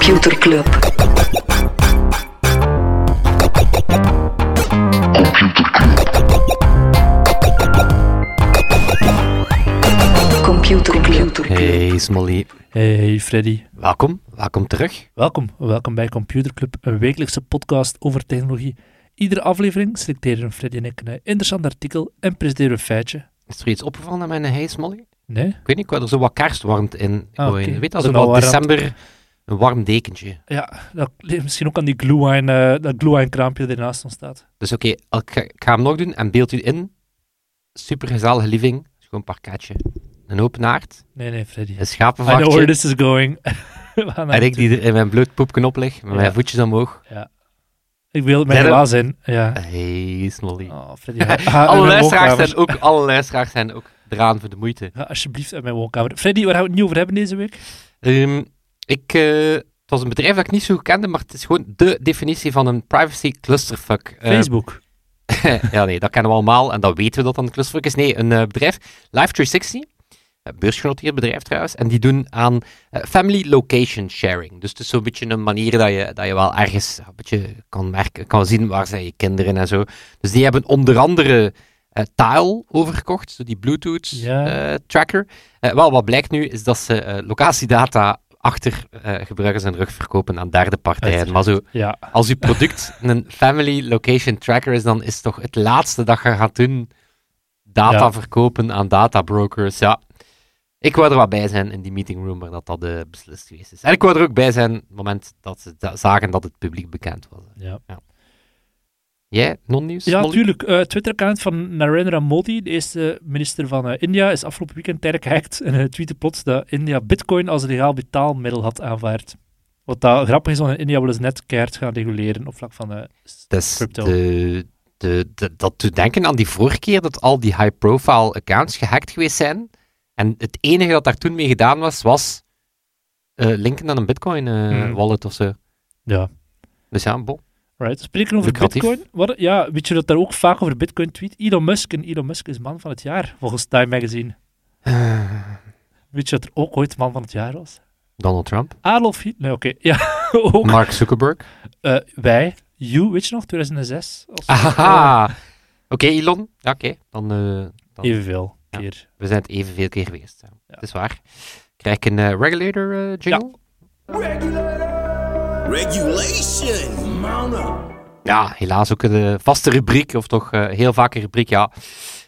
Computer Club. Computer Club. Hey Smolly, Hey Freddy, welkom, welkom terug. welkom. Welkom bij Computer Club, een wekelijkse podcast over technologie. Iedere aflevering selecteren Freddy en ik een interessant artikel en presenteren we een feitje. Is er iets opgevallen aan mijn Hey Smolly? Nee? Ik weet niet, ik wou er zo wat kerstwarmte in Ah, oké. Weet als Zo het december een warm dekentje. Ja, dat ligt misschien ook aan die glue-wine, eh, dat glue-wine kraampje dat ernaast ons staat. Dus oké, ik, ga- ik ga hem nog doen en beeld u in. Super gezellige living, schoon parketje, een open haard, Nee, nee, Freddy. een I know where this is going. En ik die er in mijn bloot poepken op lig, met Ja. mijn voetjes omhoog. Ik wil mijn glaas in. Ja. Hey Smolly. Oh, Freddy. alle, luisteraars zijn ook, alle luisteraars zijn ook eraan voor de moeite. Ga alsjeblieft uit mijn woonkamer. Freddy, waar gaan we het niet over hebben deze week? Ehm, ik, eh, het was een bedrijf dat ik niet zo kende, maar het is gewoon de definitie van een privacy clusterfuck. Eh, Facebook. ja, nee, dat kennen we allemaal en dat weten we dat dat een clusterfuck is. Nee, een eh, bedrijf, Life360, een beursgenoteerd bedrijf trouwens, en die doen aan family location sharing. Dus het is zo'n beetje een manier dat je, dat je wel ergens een beetje kan merken, kan zien waar zijn je kinderen en zo. Dus die hebben onder andere eh, Tile overgekocht, zo die Bluetooth Ja. tracker. Eh, wel, wat blijkt nu, is dat ze locatiedata achter eh, gebruikers en rug verkopen aan derde partijen. Maar zo, Ja. als uw product een family location tracker is, dan is toch het laatste dat je gaat doen data Ja. verkopen aan databrokers. Ja, ik wou er wat bij zijn in die meeting room waar dat, dat eh, beslist geweest is. En ik wou er ook bij zijn op het moment dat ze da- zagen dat het publiek bekend was. ja. Jij, non-nieuws? Ja, natuurlijk. Het Twitter-account van Narendra Modi, de eerste minister van eh, India, is afgelopen weekend tijdelijk gehackt en hij tweette plots dat India bitcoin als legaal betaalmiddel had aanvaard. Wat dat grappig is, want in India willen ze net keihard gaan reguleren op vlak van... eh, Dus Crypto. de, de, de- dat doet denken aan die vorige keer dat al die high-profile accounts gehackt geweest zijn. En het enige dat daar toen mee gedaan was, was eh, linken aan een bitcoin-wallet Hmm. of zo. ja, Dus ja, bon. Right. Spreken over Lucratief. bitcoin. Wat, ja, weet je dat daar ook vaak over bitcoin tweet? Elon Musk, en Elon Musk is man van het jaar, volgens Time Magazine. Weet je dat er ook ooit man van het jaar was? Donald Trump, Adolf Hitler. Nee, oké. Ja, ook. Mark Zuckerberg. Eh, wij, You, weet je nog, 2006? Als- Aha! Oké, Elon. Ja, oké. Dan, eh, dan Evenveel Ja. keer. we zijn het evenveel keer geweest. Ja. Dat is waar. Krijg ik een eh, regulator eh, jingle? Regulation. Up. Ja, helaas ook een eh, vaste rubriek, of toch eh, heel vaak een rubriek, ja.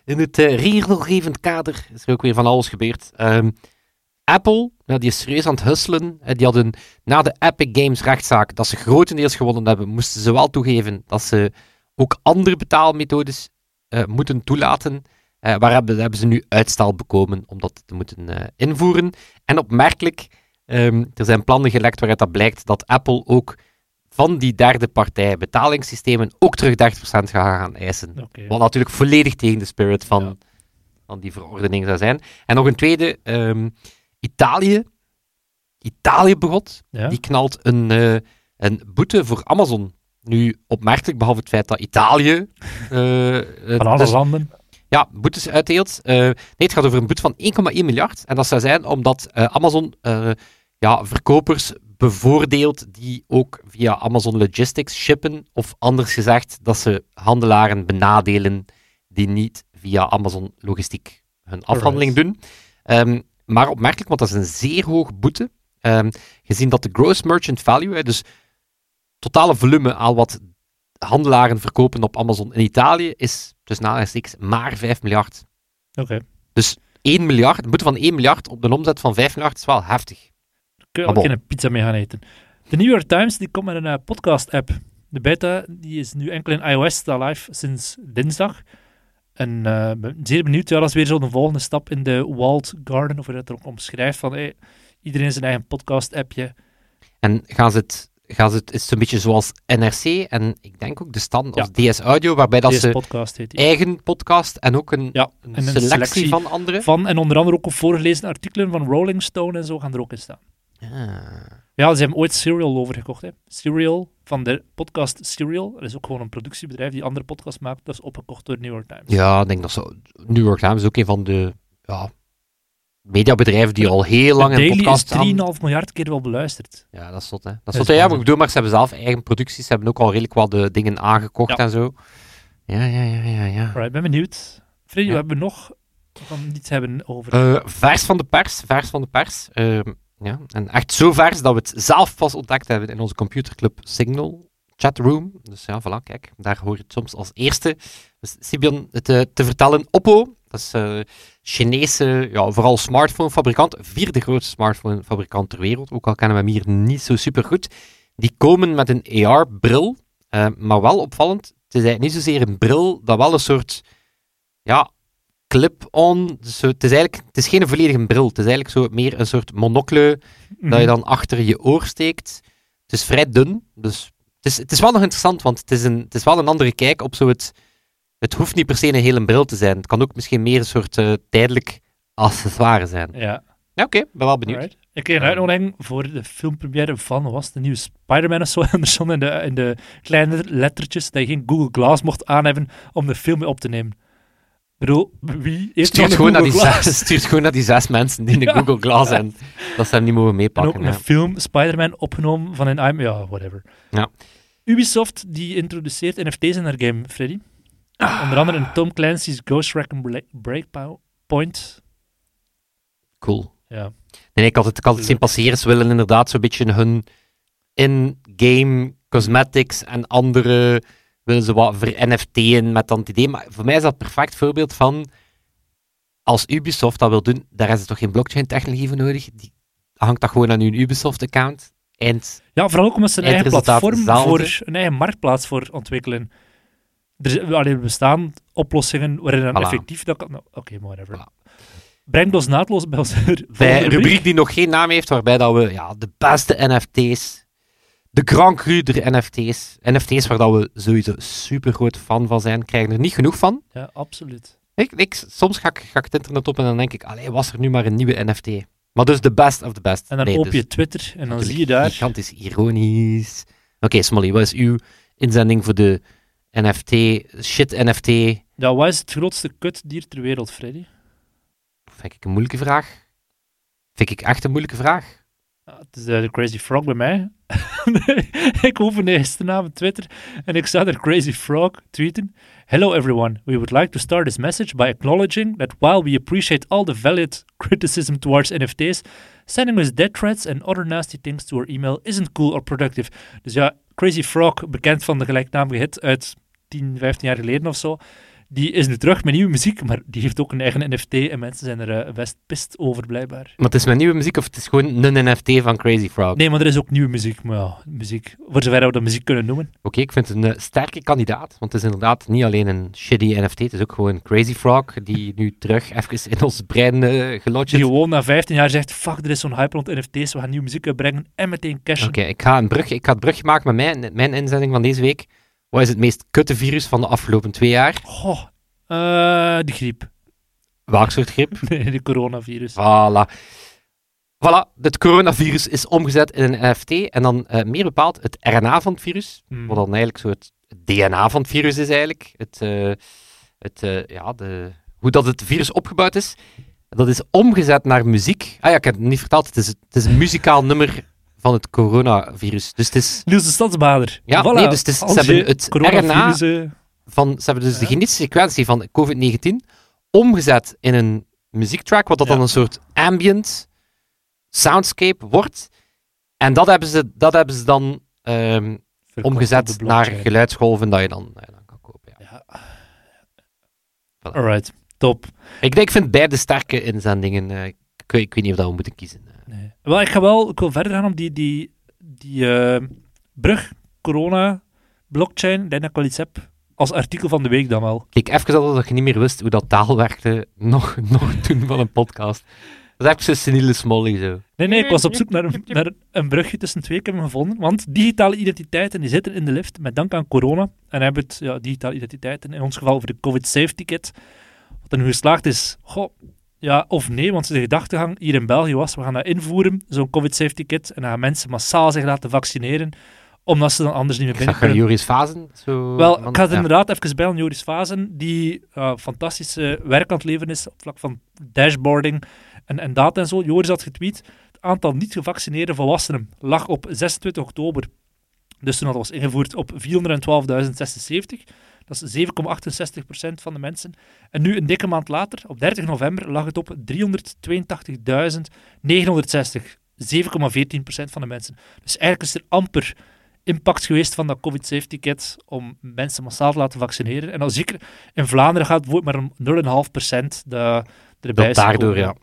In het eh, regelgevend kader is er ook weer van alles gebeurd. Ehm, Apple, ja, die is serieus aan het hustelen. Die hadden na de Epic Games rechtszaak, dat ze grotendeels gewonnen hebben, moesten ze wel toegeven dat ze ook andere betaalmethodes moeten toelaten. Eh, waar hebben, ze nu uitstel bekomen om dat te moeten invoeren. En opmerkelijk, ehm, er zijn plannen gelekt waaruit dat blijkt dat Apple ook van die derde partij betalingssystemen ook terug 30% gaat gaan eisen. Wat natuurlijk volledig tegen de spirit van, Ja. van die verordening zou zijn. En nog een tweede, ehm, Italië. Italië begot. Ja? Die knalt een, eh, een boete voor Amazon. Nu opmerkelijk, behalve het feit dat Italië. eh, Van alle dus- landen. ja, boetes uitdeelt. Eh, nee, het gaat over een boete van 1,1 miljard. En dat zou zijn omdat Amazon ja, verkopers bevoordeelt die ook via Amazon Logistics shippen. Of anders gezegd, dat ze handelaren benadelen die niet via Amazon Logistiek hun afhandeling doen. Ehm, maar opmerkelijk, want dat is een zeer hoge boete. Ehm, gezien dat de gross merchant value, dus totale volume aan wat handelaren verkopen op Amazon in Italië, is tussen aanhalingstekens maar 5 miljard. Oké. 1 miljard, een boete van 1 miljard op een omzet van 5 miljard is wel heftig. Kun je Ah, ook een pizza mee gaan eten. De New York Times die komt met een eh, podcast-app. De beta die is nu enkel in iOS, staat live sinds dinsdag. En eh, ben zeer benieuwd. Ja, dat is weer zo de volgende stap in de walled garden, of hoe je dat er ook omschrijft. Van, hey, iedereen zijn eigen podcast-appje. En gaan ze het, gaan ze het is een beetje zoals NRC en ik denk ook de stand, Ja. of DS Audio, waarbij dat ze podcast heet eigen podcast en ook een, Ja, een, en een selectie, selectie van andere. Van, en onder andere ook op voorgelezen artikelen van Rolling Stone en zo gaan er ook in staan. Ah. Ja, ze hebben ooit Serial overgekocht. Hè. Serial, van de podcast Serial. Dat is ook gewoon een productiebedrijf die andere podcasts maakt. Dat is opgekocht door New York Times. Ja, ik denk dat zo. New York Times is ook een van de ja, mediabedrijven die al heel lang een Daily podcast is aan... 3,5 miljard keer wel beluisterd. Ja, dat is zot, hè. Dat is is zot, hè. Ja, maar ik bedoel, maar ze hebben zelf eigen producties. Ze hebben ook al redelijk wat de dingen aangekocht Ja. en zo. Ja, ja, ja, ja, ja. Alright, ben benieuwd. Freddy, Ja. we hebben nog van iets hebben over. Eh, vers van de pers, vers van de pers. Ehm, ja. En echt zo vers dat we het zelf pas ontdekt hebben in onze computerclub Signal chatroom. Dus ja, voilà, kijk, daar hoor je het soms als eerste. Dus Sibian het eh, te vertellen. Oppo, dat is eh Chinese, ja, vooral smartphonefabrikant, vierde grootste smartphonefabrikant ter wereld. Ook al kennen we hem hier niet zo super goed. Die komen met een AR-bril, eh, maar wel opvallend. Het is niet zozeer een bril, dat wel een soort, ja, clip-on. Dus het is eigenlijk, het is geen volledige bril. Het is eigenlijk zo meer een soort monocle Mhm. dat je dan achter je oor steekt. Het is vrij dun, dus het is, het is wel nog interessant, want het is, een, het is wel een andere kijk op zo het... Het hoeft niet per se een hele bril te zijn. Het kan ook misschien meer een soort eh, tijdelijk accessoire zijn. Ja, Ja, oké, ben wel benieuwd. alright. Ik kreeg een uitnodiging voor de filmpremière van, was de nieuwe Spider-Man of zo. En er stond in de, in de kleine lettertjes dat je geen Google Glass mocht aanhebben om de film mee op te nemen. Bedoel, wie heeft Stuurt gewoon, naar die zes, stuurt gewoon naar die zes mensen die in de Ja. Google Glass zijn. Dat ze hem niet mogen En meepakken. ook ja. een film, Spider-Man, opgenomen van een. Ja, whatever. Ja. Ubisoft die introduceert NFT's in haar game, Freddy. Ah. Onder andere in Tom Clancy's Ghost Recon Breakpoint. Cool. Ja. Nee, ik had het, ik had het zien passeren. Ze willen inderdaad zo'n beetje hun in-game cosmetics en andere willen ze wat ver NFT'en met dan het idee. Maar voor mij is dat perfect voorbeeld van als Ubisoft dat wil doen, daar is er toch geen blockchain-technologie voor nodig. Die hangt dat gewoon aan hun Ubisoft-account. Ja, vooral ook omdat ze een eigen platform voor een eigen marktplaats voor ontwikkelen. Er allee, bestaan oplossingen waarin dan Voilà. effectief dat kan. nou, Oké, maar whatever. Voilà. Brengt ons naadloos bij onze Bij een rubriek die nog geen naam heeft, waarbij dat we ja, de beste NFT's, de Grand Cru der NFT's, NFT's waar dat we sowieso super groot fan van zijn, krijgen er niet genoeg van. Ja, absoluut. Ik, ik, soms ga ik, ga ik het internet op en dan denk ik, allee, was er nu maar een nieuwe NFT? Maar dus de best of the best. En dan Nee, open dus je Twitter en dan zie je daar. Gigantisch ironisch. Oké, Smolly, wat is uw inzending voor de NFT, shit NFT? Ja, wat is het grootste kutdier ter wereld, Freddy? Vind ik een moeilijke vraag. Vind ik echt een moeilijke vraag. Ja, het is eh, de Crazy Frog bij mij. ik opende gisteravond Twitter en ik zag er Crazy Frog tweeten. Hello everyone, we would like to start this message by acknowledging that while we appreciate all the valid criticism towards NFTs, sending us death threats and other nasty things to our email isn't cool or productive. Dus ja, Crazy Frog, bekend van de gelijknamige hit uit 10, 15 jaar geleden of zo, die is nu terug met nieuwe muziek, maar die heeft ook een eigen NFT en mensen zijn er eh, best pist over blijkbaar. Maar het is mijn nieuwe muziek of het is gewoon een NFT van Crazy Frog? Nee, maar er is ook nieuwe muziek. Maar ja, muziek, voor zover we dat muziek kunnen noemen. Oké, ik vind het een eh, sterke kandidaat, want het is inderdaad niet alleen een shitty NFT, het is ook gewoon Crazy Frog, die nu terug even in ons brein gelodged Die gewoon na 15 jaar zegt: Fuck, er is zo'n hype rond NFT's, we gaan nieuwe muziek uitbrengen en meteen cashen. Oké, ik, ga een brug, ik ga het brugje maken met mijn, mijn inzending van deze week. Wat is het meest kutte virus van de afgelopen twee jaar? Goh, eh, die griep. Welk soort griep? Nee, die coronavirus. Voilà. Voilà, het coronavirus is omgezet in een NFT en dan eh, meer bepaald het RNA van het virus, Hmm. wat dan eigenlijk zo het DNA van het virus is eigenlijk. Het, eh, het, ja, de, hoe dat het virus opgebouwd is. Dat is omgezet naar muziek. Ah ja, ik heb het niet verteld, het is, het is een muzikaal nummer van het coronavirus. Dus het is Niels de Stadsbader. Ja, Voilà. nee, dus het is- ze hebben het coronavirus, eh, van, ze hebben dus de Ja. genetische sequentie van COVID-19 omgezet in een muziektrack, wat dat Ja. dan een soort ambient soundscape wordt. En dat hebben ze, dat hebben ze dan ehm, omgezet naar geluidsgolven dat je dan, dat je dan kan kopen. Ja. Ja. Voilà. Alright, top. Ik, denk, ik vind beide sterke inzendingen. eh, ik, weet- ik weet niet of dat we moeten kiezen. Nee. Wel, ik ga wel ik wil verder gaan op die, die, die eh, brug, corona, blockchain. Ik denk dat ik wel iets heb als artikel van de week dan wel. Kijk, even al dat je niet meer wist hoe dat taal werkte, nog, nog toen van een podcast. Dat is even zo'n seniele smolly zo. Nee, nee, ik was op zoek naar een, naar een brugje tussen twee. Ik heb hem gevonden. Want digitale identiteiten die zitten in de lift met dank aan corona. En hebben het, ja, digitale identiteiten, in ons geval over de COVID Safety Kit. Wat er nu geslaagd is, goh, ja of nee, want de gedachtegang hier in België was, we gaan dat invoeren, zo'n COVID Safety Kit. En dan gaan mensen massaal zich laten vaccineren, omdat ze dan anders niet meer binnen kunnen. Joris Fazen. Zo, Wel, ik ga het ja. inderdaad even bij aan Joris Fazen, die uh, fantastische werk aan het leveren is op vlak van dashboarding en, en data en zo. Joris had getweet, het aantal niet gevaccineerde volwassenen lag op 26 oktober, dus toen dat was ingevoerd, op 412.076. Dat is 7,68% van de mensen. En nu, een dikke maand later, op 30 november, lag het op 382.960. 7,14% van de mensen. Dus eigenlijk is er amper impact geweest van dat COVID-safety kit om mensen massaal te laten vaccineren. En al zeker in Vlaanderen gaat het maar om 0,5% de, erbij Dat daardoor, ja.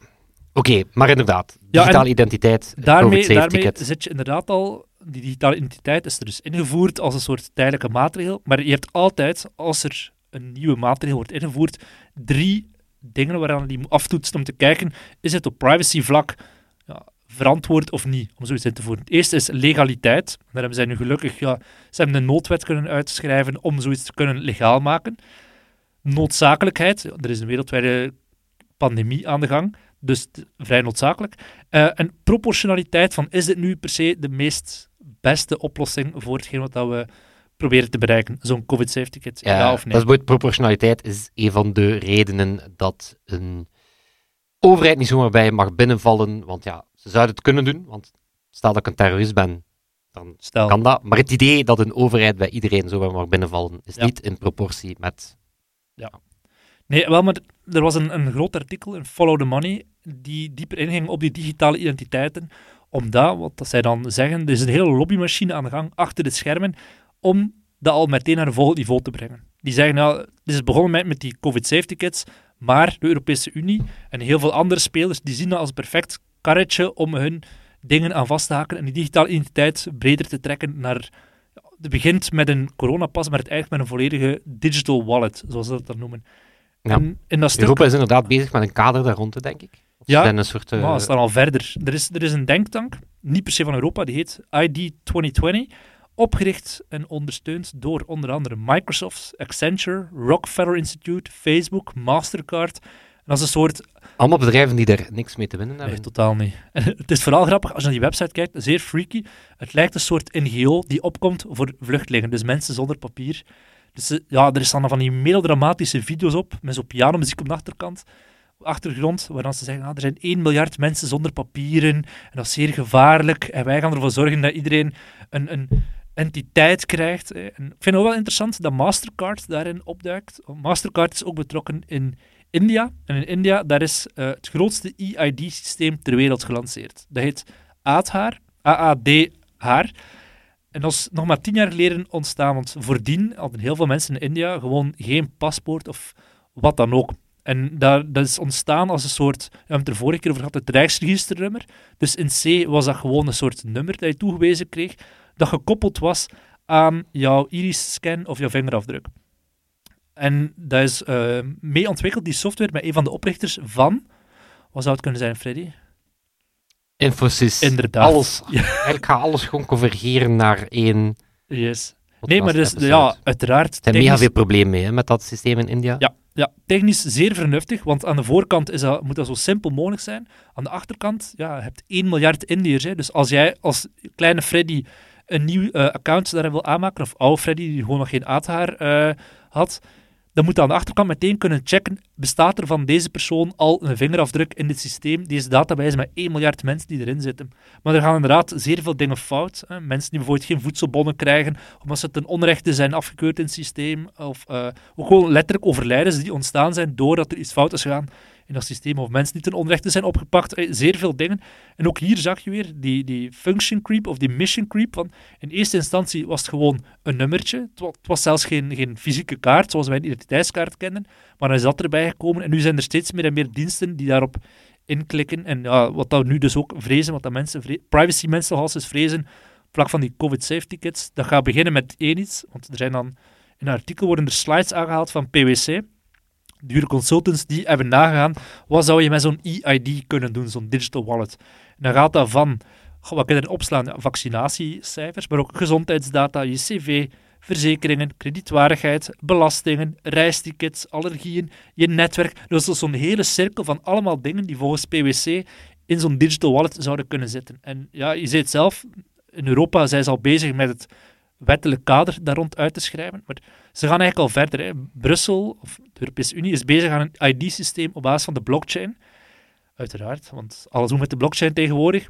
Oké, maar inderdaad, Ja, digitale identiteit, Daarmee, COVID-safety daarmee kit. zit je inderdaad al, die digitale identiteit is er dus ingevoerd als een soort tijdelijke maatregel. Maar je hebt altijd, als er een nieuwe maatregel wordt ingevoerd, drie dingen waaraan die moet aftoetsen om te kijken, is het op privacyvlak ja, verantwoord of niet om zoiets in te voeren. Het eerste is legaliteit. Daar hebben zij nu gelukkig, ja, ze hebben een noodwet kunnen uitschrijven om zoiets te kunnen legaal maken. Noodzakelijkheid, er is een wereldwijde pandemie aan de gang, dus vrij noodzakelijk. Eh, en proportionaliteit van is dit nu per se de meest beste oplossing voor hetgeen wat dat we proberen te bereiken? Zo'n COVID-safety kit, ja, of dat nee? is bijvoorbeeld proportionaliteit is een van de redenen dat een overheid niet zomaar bij mag binnenvallen. Want ja, ze zouden het kunnen doen, want stel dat ik een terrorist ben, dan Stel, kan dat. Maar het idee dat een overheid bij iedereen zomaar mag binnenvallen, is Ja. niet in proportie met... Nee, wel, maar er was een, een groot artikel in Follow the Money die dieper inging op die digitale identiteiten. Omdat, wat dat zij dan zeggen, er is een hele lobbymachine aan de gang achter de schermen om dat al meteen naar een volgend niveau te brengen. Die zeggen, nou, het is begonnen met, met die COVID-safety kits, maar de Europese Unie en heel veel andere spelers, die zien dat als perfect karretje om hun dingen aan vast te haken en die digitale identiteit breder te trekken naar... Het begint met een coronapas, maar het eindigt met een volledige digital wallet, zoals ze dat dan noemen. Ja. En in dat stuk Europa is inderdaad bezig met een kader daar rond, denk ik. Ja, een soort... eh, Maar we staan al verder. Er is, er is een denktank, niet per se van Europa, die heet ID 2020. Opgericht en ondersteund door onder andere Microsoft, Accenture, Rockefeller Institute, Facebook, Mastercard. En dat is een soort... allemaal bedrijven die er niks mee te winnen Nee, hebben. totaal niet. En het is vooral grappig, als je naar die website kijkt, zeer freaky. Het lijkt een soort NGO die opkomt voor vluchtelingen, dus mensen zonder papier. Dus eh, ja, er staan dan van die melodramatische video's op, met zo'n pianomuziek op de achterkant achtergrond, waar dan ze zeggen, ah, er zijn 1 miljard mensen zonder papieren en dat is zeer gevaarlijk en wij gaan ervoor zorgen dat iedereen een, een entiteit krijgt. ik vind het wel interessant dat Mastercard daarin opduikt. Mastercard is ook betrokken in India en in India daar is eh, het grootste EID-systeem ter wereld gelanceerd. Dat heet Aadhaar, AAD-haar. En dat is nog maar tien jaar geleden ontstaan, want voordien hadden heel veel mensen in India gewoon geen paspoort of wat dan ook. En daar, dat is ontstaan als een soort, we hebben het er vorige keer over gehad, het Rijksregisternummer. Dus in C was dat gewoon een soort nummer dat je toegewezen kreeg, dat gekoppeld was aan jouw iris-scan of jouw vingerafdruk. En dat is eh, mee ontwikkeld, die software, met een van de oprichters van, wat zou het kunnen zijn, Freddy? Infosys. Inderdaad. Alles. Ik ga alles gewoon convergeren naar één... Yes. Nee, maar dus, ja, uiteraard. Er zijn mega veel problemen mee hè, met dat systeem in India. Ja, ja, technisch zeer vernuftig, want aan de voorkant is dat, moet dat zo simpel mogelijk zijn. Aan de achterkant, ja, je hebt 1 miljard Indiërs. Hè. Dus als jij als kleine Freddy een nieuw eh, account daar wil aanmaken, of oude Freddy die gewoon nog geen aardhaar eh, had, dan moet je aan de achterkant meteen kunnen checken, bestaat er van deze persoon al een vingerafdruk in dit systeem, deze database met 1 miljard mensen die erin zitten. Maar er gaan inderdaad zeer veel dingen fout. Hè. Mensen die bijvoorbeeld geen voedselbonnen krijgen, omdat ze ten onrechte zijn afgekeurd in het systeem, of eh, ook gewoon letterlijk overlijdens die ontstaan zijn doordat er iets fout is gegaan in dat systeem, of mensen die ten onrechte zijn opgepakt, Eh, zeer veel dingen. En ook hier zag je weer die, die function creep, of die mission creep, van in eerste instantie was het gewoon een nummertje, het wa- het was zelfs geen, geen fysieke kaart, zoals wij een identiteitskaart kennen, maar dan is dat erbij gekomen, en nu zijn er steeds meer en meer diensten die daarop inklikken, en ja, wat dat nu dus ook vrezen, wat dat mensen, privacy mensen nogal eens vrezen, vlak van die COVID-safety kits, dat gaat beginnen met één iets, want er zijn dan, in een artikel worden er slides aangehaald van PwC, dure consultants die hebben nagegaan, wat zou je met zo'n EID kunnen doen, zo'n digital wallet. Dan gaat dat van, wat kun je opslaan? Vaccinatiecijfers, maar ook gezondheidsdata, je cv, verzekeringen, kredietwaardigheid, belastingen, reistickets, allergieën, je netwerk. Dus dat is zo'n hele cirkel van allemaal dingen die volgens PwC in zo'n digital wallet zouden kunnen zitten. En ja, je ziet zelf, in Europa zijn ze al bezig met het wettelijk kader daar rond uit te schrijven, maar ze gaan eigenlijk al verder. Hè. Brussel, of de Europese Unie, is bezig aan een ID-systeem op basis van de blockchain. Uiteraard, want alles moet met de blockchain tegenwoordig.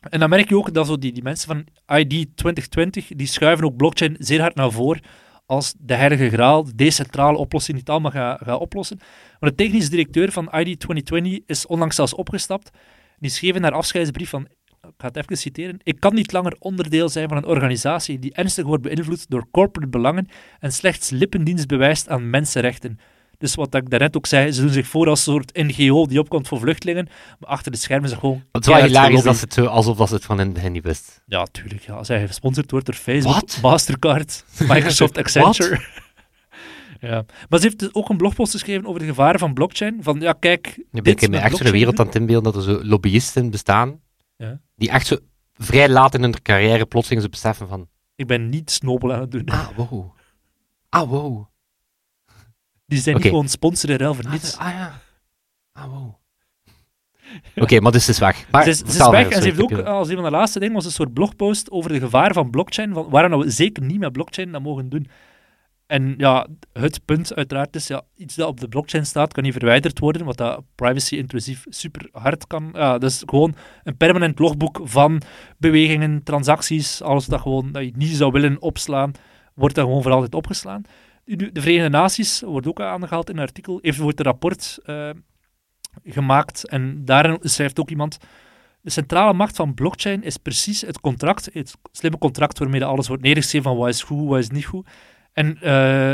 En dan merk je ook dat zo die, die mensen van ID 2020, die schuiven ook blockchain zeer hard naar voren als de heilige graal, de decentrale oplossing die het allemaal gaat oplossen. Maar de technisch directeur van ID 2020 is onlangs zelfs opgestapt. Die schreef in haar afscheidsbrief van, ga het even citeren, ik kan niet langer onderdeel zijn van een organisatie die ernstig wordt beïnvloed door corporate belangen en slechts lippendienst bewijst aan mensenrechten. Dus wat ik daarnet ook zei, ze doen zich voor als een soort NGO die opkomt voor vluchtelingen, maar achter de schermen is het gewoon... Het is wel hilarisch dat het alsof dat ze het van hen, niet wist. Ja, tuurlijk. Ja. Als hij gesponsord wordt door Facebook? Mastercard, Microsoft, Accenture. ja. Maar ze heeft dus ook een blogpost geschreven over de gevaren van blockchain. Van, ja, kijk, dit ik in met mijn echt zo'n blockchain wereld aan het inbeelden dat er zo lobbyisten bestaan, Ja. Die echt zo vrij laat in hun carrière plotseling zo beseffen van, Ik ben niet snobel aan het doen. ah, wow. Ah, wow. Die zijn niet gewoon sponsoren ruil voor Ah, niets. ah ja. Ah, wow. Oké, maar dus ze is weg. Maar, ze is, ze is weg en ze heeft ook als een van de laatste dingen was een soort blogpost over de gevaren van blockchain. Van waarom we zeker niet met blockchain dat mogen doen. En ja, het punt uiteraard is, ja, iets dat op de blockchain staat kan niet verwijderd worden, wat dat privacy-intrusief super hard kan. Ja, dus gewoon een permanent logboek van bewegingen, transacties, alles dat, gewoon, dat je niet zou willen opslaan, wordt dan gewoon voor altijd opgeslaan. De Verenigde Naties, wordt ook aangehaald in een artikel, heeft bijvoorbeeld een rapport eh, gemaakt en daarin schrijft ook iemand de centrale macht van blockchain is precies het contract, het slimme contract waarmee alles wordt neergeschreven van wat is goed, wat is niet goed. En eh,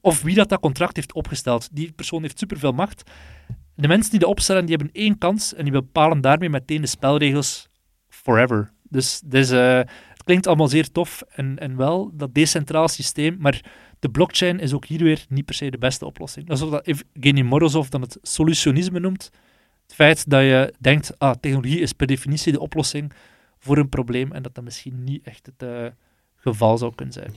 of wie dat, dat contract heeft opgesteld. Die persoon heeft superveel macht. De mensen die dat opstellen, die hebben één kans en die bepalen daarmee meteen de spelregels forever. Dus, dus eh, het klinkt allemaal zeer tof en, en wel, dat decentraal systeem, maar de blockchain is ook hier weer niet per se de beste oplossing. Dat is wat Evgeny Morozov dan het solutionisme noemt. Het feit dat je denkt, ah, technologie is per definitie de oplossing voor een probleem en dat dat misschien niet echt het eh, geval zou kunnen zijn.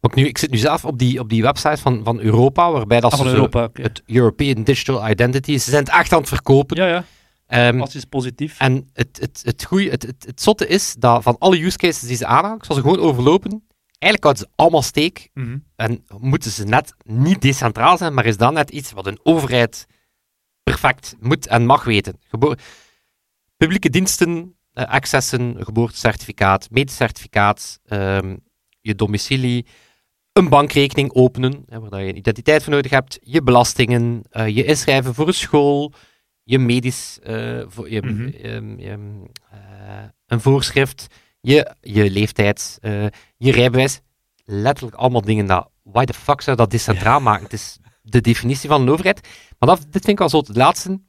Ook nu, ik zit nu zelf op die, op die website van, van Europa, waarbij dat Ah, ze van zo Europa, het European Digital Identity, ze zijn het echt aan het verkopen. Ja, ja, als is positief. en het, het, het, goeie, het, het, het zotte is dat van alle use cases die ze aanhalen, ik zal ze gewoon overlopen, eigenlijk houden ze allemaal steek Mhm. en moeten ze net niet decentraal zijn, maar is dat net iets wat een overheid perfect moet en mag weten. Gebo- publieke diensten, eh, accessen, geboortecertificaat, medisch certificaat, ehm, je domicilie, een bankrekening openen, hè, waar je een identiteit voor nodig hebt, je belastingen, eh, je inschrijven voor een school, je medisch, eh, voor, je, Mhm. eh, een voorschrift, je, je leeftijd, je rijbewijs. Letterlijk allemaal dingen dat, why the fuck zou dat decentraal maken? Het is de definitie van een overheid. Maar dat, dit vind ik al zo het laatste.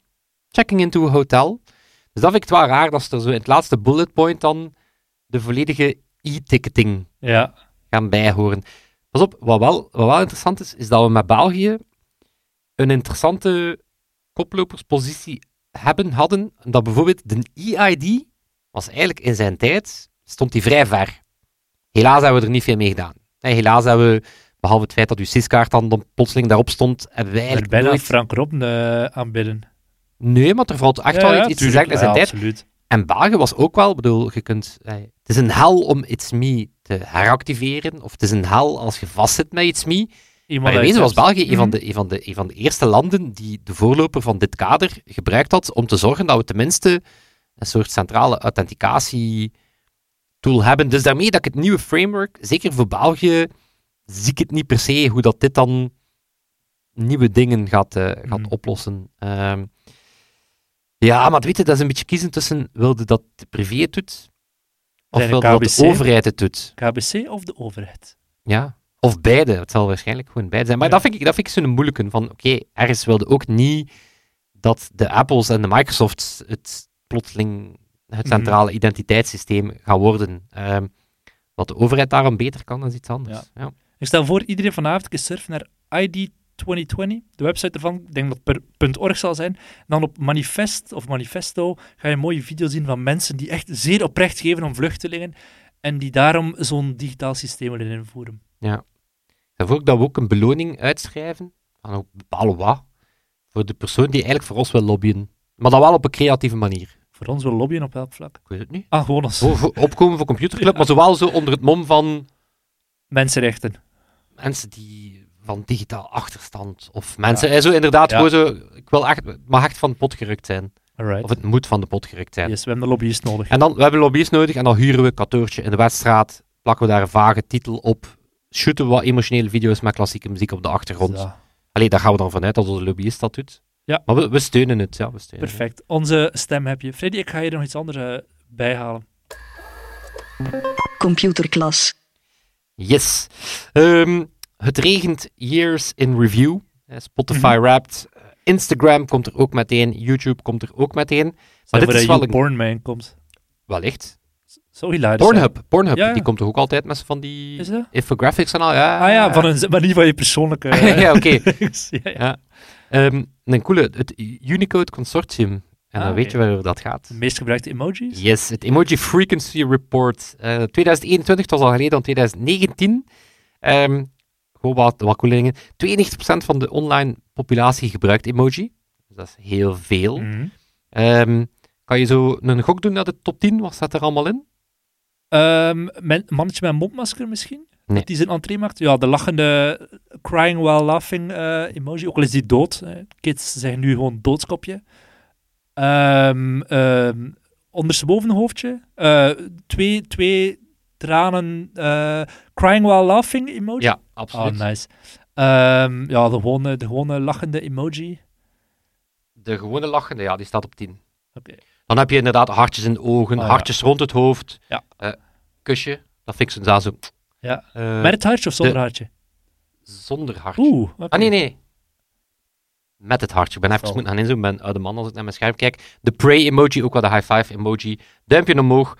Checking into a hotel. Dus dat vind ik het wel raar dat ze er zo in het laatste bullet point dan de volledige e-ticketing Ja, gaan bijhoren. Pas op, wat wel, wat wel interessant is, is dat we met België een interessante koploperspositie hebben, hadden. Dat bijvoorbeeld de EID was eigenlijk in zijn tijd, stond die vrij ver. Helaas hebben we er niet veel mee gedaan. Nee, helaas hebben we, behalve het feit dat uw CIS-kaart dan, dan plotseling daarop stond, hebben wij eigenlijk bijna nooit... Frank Robben eh, aanbidden. Nee, maar er valt echt wel ja, iets te zeggen in zijn Ja, tijd. absoluut. En België was ook wel, ik bedoel, je kunt, eh, het is een hel om It's Me te heractiveren, of het is een hel als je vastzit met It's Me. Iemand Maar in wezen was België een, van Mhm. de, een, van de, een van de eerste landen die de voorloper van dit kader gebruikt had om te zorgen dat we tenminste een soort centrale authenticatietool hebben. Dus daarmee dat ik het nieuwe framework, zeker voor België, zie ik het niet per se hoe dat dit dan nieuwe dingen gaat, eh, gaat Mhm. oplossen. Ehm, ja, maar weet je, dat is een beetje kiezen tussen wilde dat de privé het doet, of wilde dat de overheid het doet. KBC of de overheid? Ja. Of beide. Het zal waarschijnlijk gewoon beide zijn. Maar Ja. dat vind ik, dat vind ik zo'n moeilijke. Van, oké, ergens wilde ook niet dat de Apples en de Microsofts het plotseling het Mhm. centrale identiteitssysteem gaan worden. Ehm, wat de overheid daarom beter kan, dan iets anders. Ja. Ik stel voor, iedereen vanavond surfen naar ID 2020, de website ervan. Ik denk dat het .org zal zijn. Dan op Manifest of Manifesto ga je een mooie video zien van mensen die echt zeer oprecht geven om vluchtelingen en die daarom zo'n digitaal systeem willen invoeren. Daarvoor ook dat we ook een beloning uitschrijven, van ook bepalen wat, voor de persoon die eigenlijk voor ons wil lobbyen. Maar dan wel op een creatieve manier. Voor ons wil lobbyen op welk vlak? Ik weet het niet. Ah, gewoon als Voor, voor opkomen voor Computerclub, Ja. maar zowel zo onder het mom van mensenrechten. mensen die van digitaal achterstand of mensen, eh, zo inderdaad Ja. zo, ik wil echt, het mag echt van het pot gerukt zijn. Alright. Of het moet van de pot gerukt zijn. Yes, we hebben de lobbyist nodig. En dan, we hebben lobbyist nodig en dan huren we een kantoortje in de Weststraat, plakken we daar een vage titel op, shooten we wat emotionele video's met klassieke muziek op de achtergrond. Zo, Allee, daar gaan we dan vanuit dat onze lobbyist dat doet. Ja. Maar we, we steunen het, ja, we steunen het. perfect. Onze stem heb je. Freddy, ik ga je er nog iets anders eh, bijhalen. Computerklas. Yes. Ehm, het regent Years in Review. Eh, Spotify Mhm. Wrapped. Eh, Instagram komt er ook meteen. YouTube komt er ook meteen. Maar Stel dit is dat wel een... Pornman komt. Wellicht. Zo hilarisch. Pornhub. Pornhub, Ja, die komt toch ook altijd met van die dat? infographics en al? Ja, Ah ja, van een, maar niet van je persoonlijke... eh, ja, oké. ja. Ehm, een coole, het Unicode Consortium. En Ah, dan weet oké. je waarover dat gaat. De meest gebruikte emojis? Yes, het Emoji Frequency Report. eh 2021, het was al geleden dan 2019. Ehm, gewoon wat, wat dingen. 92% van de online populatie gebruikt emoji. Dus dat is heel veel. Mhm. Ehm, kan je zo een gok doen naar de top 10? Wat staat er allemaal in? Men- mannetje met een mondmasker misschien? Nee. Dat die zijn entree maakt? Ja, de lachende crying while laughing eh, emoji. Ook al is die dood. Kids zeggen nu gewoon doodskopje. Ondersteboven hoofdje. Eh, twee, twee tranen eh, crying while laughing emoji. Ja, Oh, absoluut. nice. Ehm, ja, de gewone, de gewone lachende emoji. De gewone lachende, ja, die staat op 10. Oké. Dan heb je inderdaad hartjes in de ogen, Oh, ja. hartjes rond het hoofd. Ja. Eh, kusje, dat vind ik zo. Ja. Eh, Met het hartje of zonder hartje? Zonder hartje. Oeh. Ah, nee, nee. Met het hartje. Ik ben even Zo. moeten gaan inzoomen. Ik ben oude man als ik naar mijn scherm kijk. De pray-emoji, ook wel de high-five emoji. Duimpje omhoog.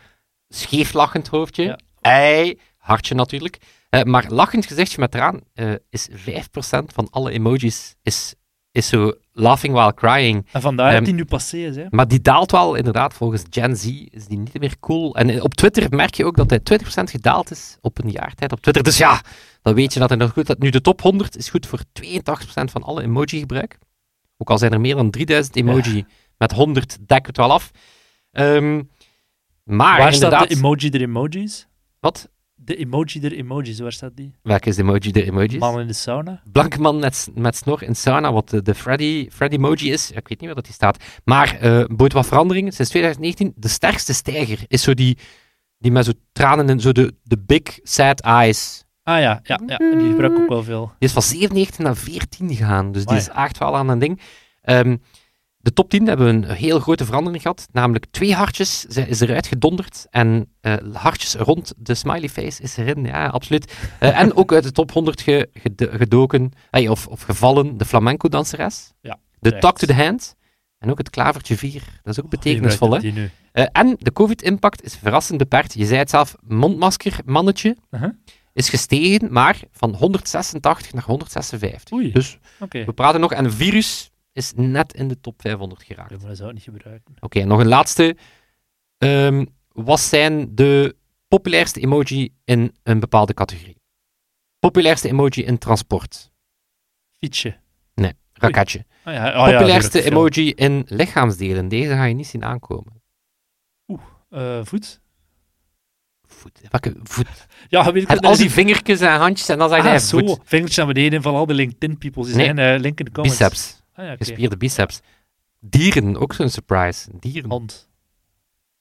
Scheef lachend hoofdje. Ja. Ei. Hartje natuurlijk. Eh, maar lachend gezichtje met traan eh, is 5% van alle emojis is, is zo laughing while crying. En vandaar Ehm, dat die nu passé is, hè? Maar die daalt wel, inderdaad. Volgens Gen Z is die niet meer cool. En eh, op Twitter merk je ook dat hij 20% gedaald is op een jaar tijd op Twitter. Dus ja, dan weet je dat hij nog goed... Dat nu de top 100 is goed voor 82% van alle emoji-gebruik. Ook al zijn er meer dan 3000 emoji met 100, dek het wel af. Ehm, maar Waar inderdaad... staat de emoji der emojis? Wat? De emoji der emojis, waar staat die? Welke is de emoji der emojis? Man in de sauna? Blanke man met, met snor in sauna, wat de, de Freddy, Freddy emoji is. Ik weet niet waar dat die staat. Maar bood wat veranderingen. Sinds 2019, de sterkste stijger is zo die, die met zo tranen en zo de, de big sad eyes. Ah ja, ja, ja. En die gebruik ik ook wel veel. Die is van 97 naar 14 gegaan. Dus die is echt wel aan een ding. Ehm, de top 10 hebben we een heel grote verandering gehad. Namelijk twee hartjes ze- is eruit gedonderd. En eh, hartjes rond de smiley face is erin. Ja, absoluut. Eh, en ook uit de top 100 ge- ged- gedoken, eh, of, of gevallen, de flamenco-danseres. Ja, De terecht. talk to the hand. En ook het klavertje 4. Dat is ook betekenisvol, hè? En de COVID-impact is verrassend beperkt. Je zei het zelf, mondmasker, mannetje, Uh-huh. is gestegen, maar van 186 naar 156. Oei, Dus we praten nog, en een virus is net in de top 500 geraakt. Ja, Oké, maar dat zou ik niet gebruiken. nog een laatste. Ehm, wat zijn de populairste emoji in een bepaalde categorie? Populairste emoji in transport? Fietsje. Raketje. Ah, ja. Oh, populairste ja, tuurlijk, emoji in lichaamsdelen? Deze ga je niet zien aankomen. veel. Eh, voet. Voet. Welke voet? Ja, weet ik En al die vingertjes en handjes en dan zeg je Ah, voet. zo. Vingertjes naar beneden van al die LinkedIn-people. Die Nee. zijn link in de comments. Biceps. Ah, ja. Gespierde biceps. Dieren, ook zo'n surprise. Dieren. Hond.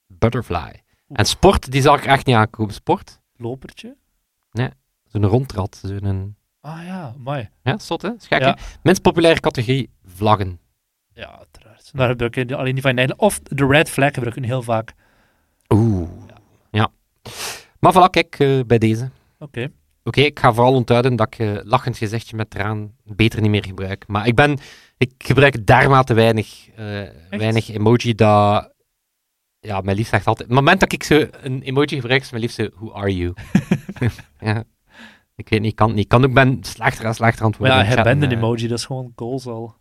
Butterfly. En sport, die zal ik echt niet aankomen. Sport? Lopertje. Zo'n rondrat. Zo'n... Ah ja, mooi. Ja, zot hè? Ja. Minst populaire categorie, vlaggen. Ja, uiteraard. Daar gebruik ik alleen die van Nederland. Of de red flag gebruik ik heel vaak. Oeh. Ja. Maar voilà, kijk, eh, bij deze. Oké. Oké, ik ga vooral onthouden dat ik eh, lachend gezichtje met traan beter niet meer gebruik. Maar ik ben, ik gebruik dermate weinig, eh, weinig emoji dat... Ja, mijn lief zegt altijd... Het moment dat ik zo een emoji gebruik, is mijn lief zo, who are you? ja. Ik weet niet, ik kan het niet. Kan ook ben slechter en slechter Maar antwoorden. ja, hij bent een emoji, dat is gewoon goals al.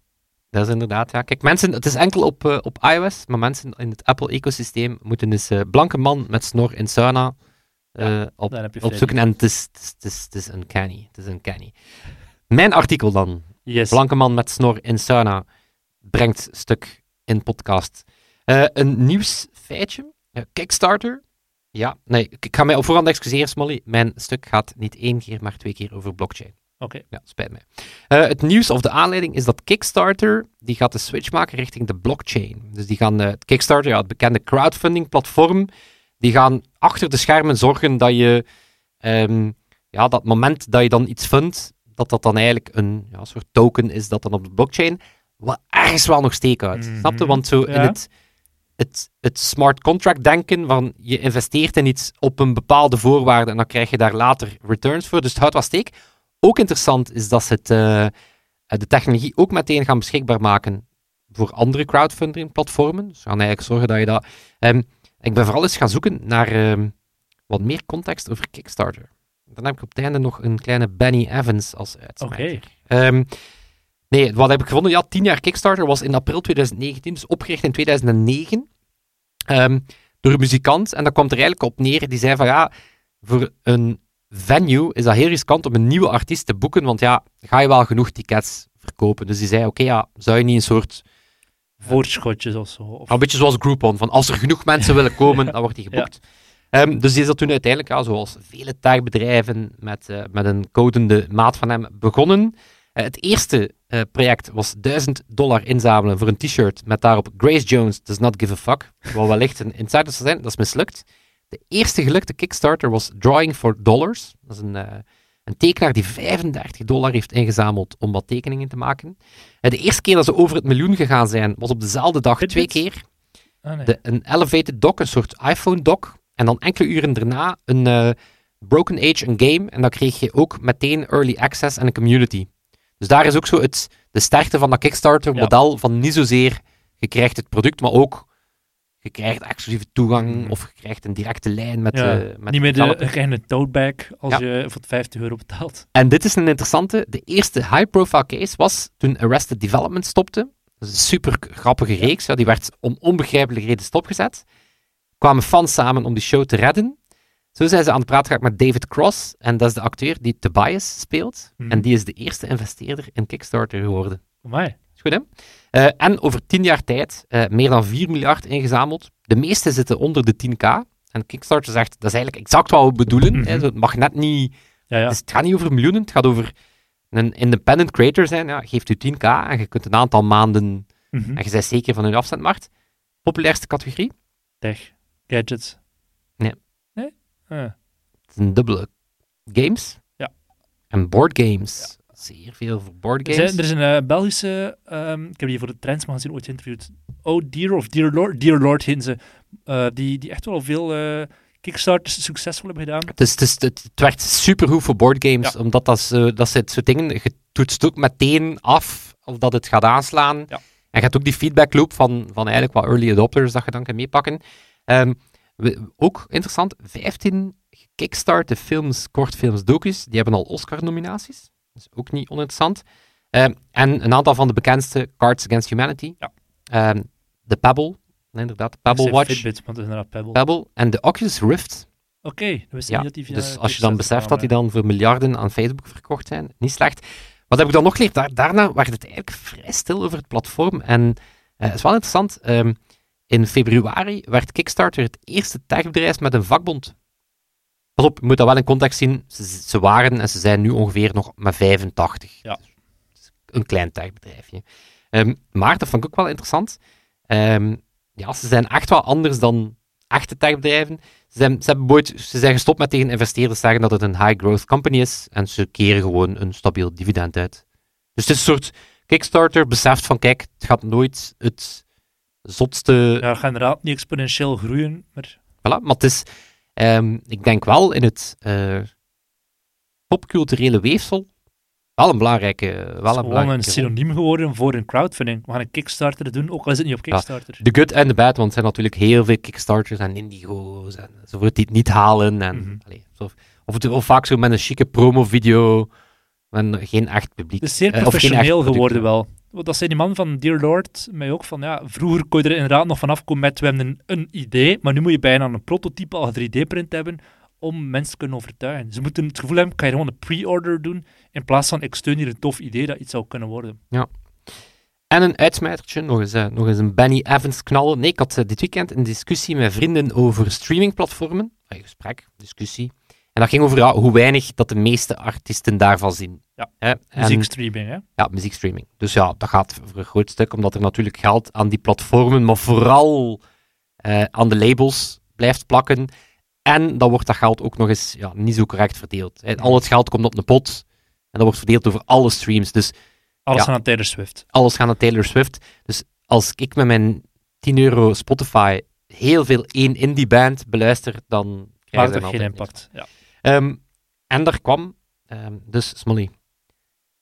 Dat is inderdaad, ja. Kijk, mensen, het is enkel op, eh, op iOS, maar mensen in het Apple-ecosysteem moeten dus eh blanke man met snor in sauna op, opzoeken. En het is, het is, het is, het is uncanny. Het is uncanny. Mijn artikel dan. Yes. Blanke man met snor in sauna brengt stuk in podcast. Eh, een nieuws feitje. Kickstarter. Ja, nee, ik, ik ga mij op voorhand excuseren, Smolly. Mijn stuk gaat niet één keer, maar twee keer over blockchain. Oké. Ja, spijt mij. Eh, het nieuws of de aanleiding is dat Kickstarter, die gaat de switch maken richting de blockchain. Dus die gaan, eh, Kickstarter, ja, het bekende crowdfunding platform, die gaan achter de schermen zorgen dat je, ehm, ja, dat moment dat je dan iets fundt, dat dat dan eigenlijk een ja, soort token is dat dan op de blockchain, wat ergens wel nog steek uit. Mhm. Snap je? Want zo in het, het, het smart contract denken van je investeert in iets op een bepaalde voorwaarde en dan krijg je daar later returns voor. Dus het houdt wel steek. Ook interessant is dat ze het, eh, de technologie ook meteen gaan beschikbaar maken voor andere crowdfunding platformen. Dus ze gaan eigenlijk zorgen dat je dat... Ehm, ik ben vooral eens gaan zoeken naar ehm, wat meer context over Kickstarter. Dan heb ik op het einde nog een kleine Benny Evans als uitsmijter. Oké. Ehm, nee, wat heb ik gevonden? Ja, 10 jaar Kickstarter was in april 2019, dus opgericht in 2009. ehm, door een muzikant. En dat kwam er eigenlijk op neer. Die zei van ja, voor een venue is dat heel riskant om een nieuwe artiest te boeken. Want ja, ga je wel genoeg tickets verkopen? Dus die zei: oké, ja, zou je niet een soort. Voorschotjes of zo. Of... Een beetje zoals Groupon. Van als er genoeg mensen willen komen, dan wordt die geboekt. Ehm, dus die is dat toen uiteindelijk, ja, zoals vele tagbedrijven met, eh, met een codende maat van hem, begonnen. Eh, het eerste eh, project was 1000 dollar inzamelen voor een t-shirt met daarop Grace Jones does not give a fuck. Wat wellicht een insider zou zijn, dat is mislukt. De eerste gelukte Kickstarter was Drawing for Dollars. Dat is een, een tekenaar die 35 dollar heeft ingezameld om wat tekeningen te maken. De eerste keer dat ze over het miljoen gegaan zijn, was op dezelfde dag twee keer. Ah, nee. De, een elevated dock, een soort iPhone dock. En dan enkele uren daarna een eh, Broken Age, een game. En dan kreeg je ook meteen early access en een community. Dus daar is ook zo het, de sterkte van dat Kickstarter-model. Van niet zozeer je krijgt het product, maar ook je krijgt exclusieve toegang. Mhm. Of je krijgt een directe lijn met, Ja, eh, met Niet meer de toadbag als Ja. je voor 50 euro betaalt. En dit is een interessante. De eerste high-profile case was toen Arrested Development stopte. Dat is een super grappige reeks. Ja, die werd om onbegrijpelijke reden stopgezet. Kwamen fans samen om die show te redden. Zo zijn ze aan het praten geraakt met David Cross. En dat is de acteur die Tobias speelt. Mhm. En die is de eerste investeerder in Kickstarter geworden. Amai. Is goed, hè? Eh, en over tien jaar tijd eh, meer dan 4 miljard ingezameld. De meeste zitten onder de 10k. En Kickstarter zegt, dat is eigenlijk exact wat we bedoelen. Mhm. hè. Zo, Het mag net niet Ja, ja. dus het gaat niet over miljoenen, het gaat over een independent creator zijn. Ja, geeft u 10k en je kunt een aantal maanden, Mhm. en je bent zeker van hun afzendmarkt. Populairste categorie? Tech. Gadgets. Nee. Nee? Ah. Het is een dubbele. Games. Ja. En board games. Zeer veel voor board Er, zijn- er is een eh, Belgische, ehm, ik heb die voor de Trends magazine ooit geïnterviewd. Oh Dear of Dear Lord, Dear Lord heten ze. Eh, die, die echt wel veel eh, Kickstarters succesvol hebben gedaan. Het, is, het, is- het, werkt supergoed voor board games, Ja. omdat dat, dat soort dingen, je toetst ook meteen af of dat het gaat aanslaan. Ja. En je hebt ook die feedback loop van, van eigenlijk wat early adopters dat je dan kan meepakken. Ehm, we- ook interessant, 15 gekickstarte films, kortfilms, docus, die hebben al Oscar-nominaties. Dat is ook niet oninteressant. Ehm, en een aantal van de bekendste, Cards Against Humanity. Ja. Ehm, de Pebble, inderdaad, Pebble Watch, Fitbit, want inderdaad Pebble. Pebble en de Oculus Rift. Oké, dat wist ik Ja, niet dat die Dus als je dan beseft dat die dan voor miljarden aan Facebook verkocht zijn, niet slecht. Wat heb ik dan nog geleerd? Daar, daarna werd het eigenlijk vrij stil over het platform. En eh, het is wel interessant. In februari werd Kickstarter het eerste techbedrijf met een vakbond. Pas op, je moet dat wel in context zien. Ze, ze waren en ze zijn nu ongeveer nog maar 85. Ja. Dus een klein techbedrijfje. Ehm, maar dat vond ik ook wel interessant. Ehm, ja, ze zijn echt wel anders dan echte techbedrijven. Ze zijn, ze, ooit- ze zijn gestopt met tegen investeerders zeggen dat het een high-growth company is. En ze keren gewoon een stabiel dividend uit. Dus het is een soort Kickstarter beseft van, kijk, het gaat nooit het zotste... Ja, gaat inderdaad niet exponentieel groeien, maar Voilà, maar het is, ehm, ik denk wel in het eh, popculturele weefsel wel een belangrijke... Wel het is een gewoon een belangrijke rol. synoniem geworden voor een crowdfunding. We gaan een Kickstarter doen, ook al is het niet op Kickstarter. De good en de bad, want er zijn natuurlijk heel veel Kickstarters en Indigo's en enzovoort die het niet halen. En, Mhm. allee, zo- of, het, of vaak zo met een chique promo-video, met geen echt publiek. Het is zeer Eh, professioneel geworden ja. wel. Want Dat zei die man van Dear Lord mij ook van, ja, vroeger kon je er inderdaad nog vanaf komen met, we hebben een, een idee, maar nu moet je bijna een prototype al 3D-print hebben om mensen te kunnen overtuigen. Ze moeten het gevoel hebben, kan je gewoon een pre-order doen, in plaats van, ik steun hier een tof idee dat iets zou kunnen worden. En een uitsmijtertje, nog eens, eh, nog eens een Benny Evans knallen. Nee, ik had eh, dit weekend een discussie met vrienden over streamingplatformen. Een gesprek, discussie. En dat ging over ja, hoe weinig dat de meeste artiesten daarvan zien. Ja, Hè? En- Muziekstreaming, hè? ja, muziekstreaming. Dus ja, dat gaat voor een groot stuk, omdat er natuurlijk geld aan die platformen, maar vooral eh, aan de labels blijft plakken. En dan wordt dat geld ook nog eens ja, niet zo correct verdeeld. Hè. Al het geld komt op een pot en dat wordt verdeeld over alle streams. Dus Alles Ja. aan Taylor Swift. alles gaat naar Taylor Swift. Dus als ik met mijn 10 euro Spotify heel veel één indie band beluister, dan er er geen impact. Ja. Ehm, en daar kwam, ehm, dus Smolly,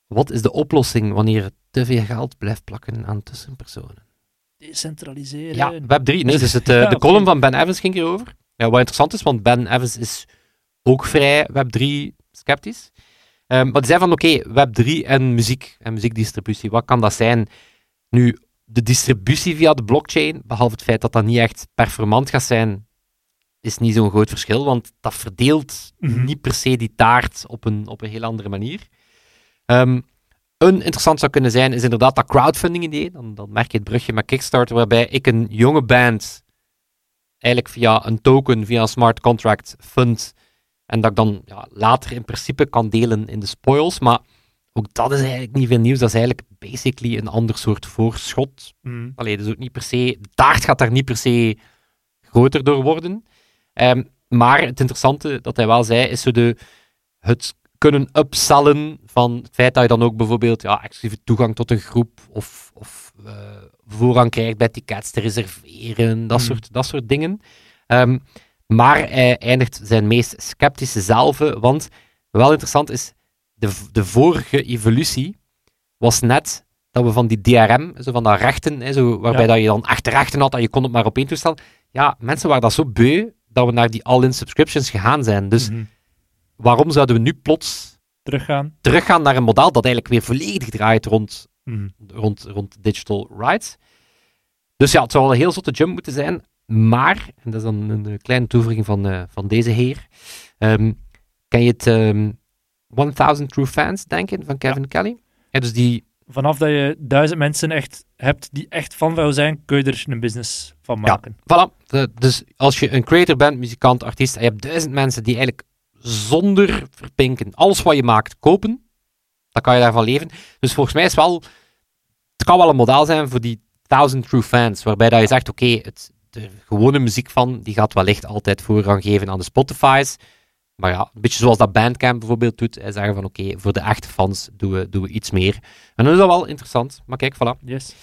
wat is de oplossing wanneer er te veel geld blijft plakken aan tussenpersonen? Decentraliseren. Ja, Web3. Nee, dus het, eh, Ja, de column van Ben Evans ging hierover. Ja, wat interessant is, want Ben Evans is ook vrij Web3 sceptisch. Ehm, maar die zei van, oké, Web3 en muziek en muziekdistributie, wat kan dat zijn? Nu, de distributie via de blockchain, behalve het feit dat dat niet echt performant gaat zijn, is niet zo'n groot verschil, want dat verdeelt Mhm. niet per se die taart op een, op een heel andere manier. Ehm, een interessant zou kunnen zijn, is inderdaad dat crowdfunding idee. Dan, dan merk je het brugje met Kickstarter, waarbij ik een jonge band eigenlijk via een token, via een smart contract fund, en dat ik dan ja, later in principe kan delen in de spoils. Maar ook dat is eigenlijk niet veel nieuws. Dat is eigenlijk basically een ander soort voorschot. Allee, dus ook niet per se, de taart gaat daar niet per se groter door worden. Ehm, maar het interessante dat hij wel zei, is zo de, het kunnen upsellen van het feit dat je dan ook bijvoorbeeld ja, exclusieve toegang tot een groep of, of eh, voorrang krijgt bij tickets te reserveren, dat, Hmm. soort, dat soort dingen. Ehm, maar hij eindigt zijn meest sceptische zelf, want wel interessant is, de, de vorige evolutie was net dat we van die DRM, zo van dat rechten, hè, zo, waarbij Ja. dat je dan echt rechten had en je kon het maar op één toestel. Ja, mensen waren dat zo beu dat we naar die all-in subscriptions gegaan zijn. Dus Mhm. waarom zouden we nu plots Teruggaan. teruggaan naar een model dat eigenlijk weer volledig draait rond, Mhm. rond, rond digital rights? Dus ja, het zou wel een heel zotte jump moeten zijn. Maar, en dat is dan een, kleine toevoeging van, eh, van deze heer, ehm, ken je het ehm 1000 True Fans denken van Kevin Kelly? Ja, dus die Vanaf dat je duizend mensen echt hebt die echt van jou zijn, kun je er een business van maken. Voilà. De- dus als je een creator bent, muzikant, artiest, en je hebt duizend mensen die eigenlijk zonder verpinken alles wat je maakt kopen, dan kan je daarvan leven. Dus volgens mij is wel, het kan wel een model zijn voor die 1000 true fans, waarbij dat je zegt, oké, het de gewone muziek van, die gaat wellicht altijd voorrang geven aan de Spotify's. Maar ja, een beetje zoals dat Bandcamp bijvoorbeeld doet. En zeggen van, oké, voor de echte fans doen we, doen we iets meer. En dan is dat wel interessant. Maar kijk, voilà Yes.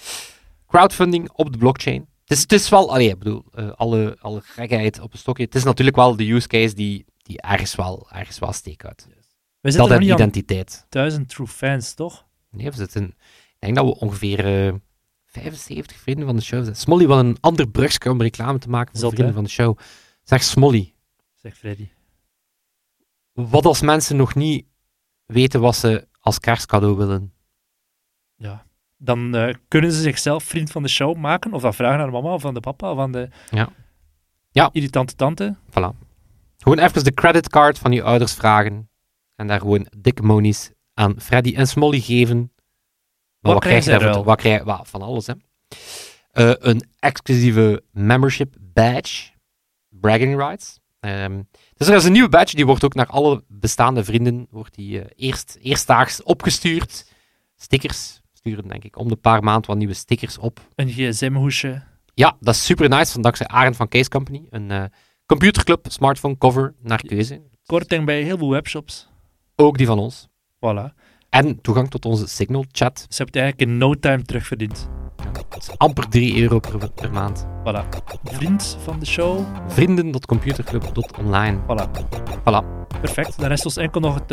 crowdfunding op de blockchain. Het is, het is wel, allee, ik bedoel, eh, alle, alle gekheid op een stokje. Het is natuurlijk wel de use case die, die ergens wel, ergens wel steek uit. We Dat zitten nog en identiteit. duizend true fans, toch? Nee, we zitten, ik denk dat we ongeveer eh 75 vrienden van de show zijn. Smolly wil een ander brugje om reclame te maken voor de vrienden van de show. Zeg Smolly, Zegt Freddy. Wat als mensen nog niet weten wat ze als kerstcadeau willen? Ja. Dan eh, kunnen ze zichzelf vriend van de show maken, of dat vragen aan de mama, of aan de papa, of aan de Ja. Ja. irritante tante. Voilà. Gewoon even de creditcard van je ouders vragen en daar gewoon dikke monies aan Freddy en Smolly geven. Maar Wat krijg je daarvoor? Wat krijg je? Van alles, hè. Eh, een exclusieve membership badge. Bragging rights. Ehm, dus er is een nieuwe badge, die wordt ook naar alle bestaande vrienden wordt die, eh, eerst, eerstdaags opgestuurd. Stickers sturen, denk ik, om de paar maanden wat nieuwe stickers op. Een gsm-hoesje. Ja, dat is super nice, van dankzij Arend van Case Company. Een eh, computerclub, smartphone cover, naar keuze. Korting bij heel veel webshops. Ook die van ons. Voilà. En toegang tot onze Signal chat. Ze hebben het eigenlijk in no time terugverdiend. Dat is amper 3 euro per, per maand. Voilà. Vriend van de show. Vrienden.computerclub.online. Voilà. Voilà. Perfect. Dan rest ons enkel nog het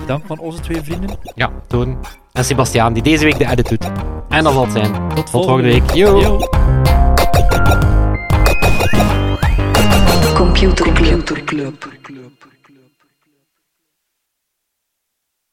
bedanken van onze twee vrienden. Ja, Toon en Sebastiaan, die deze week de edit doet. En dat zal het zijn. Tot, volgende volgende week. Yo! Yo. Computer Club.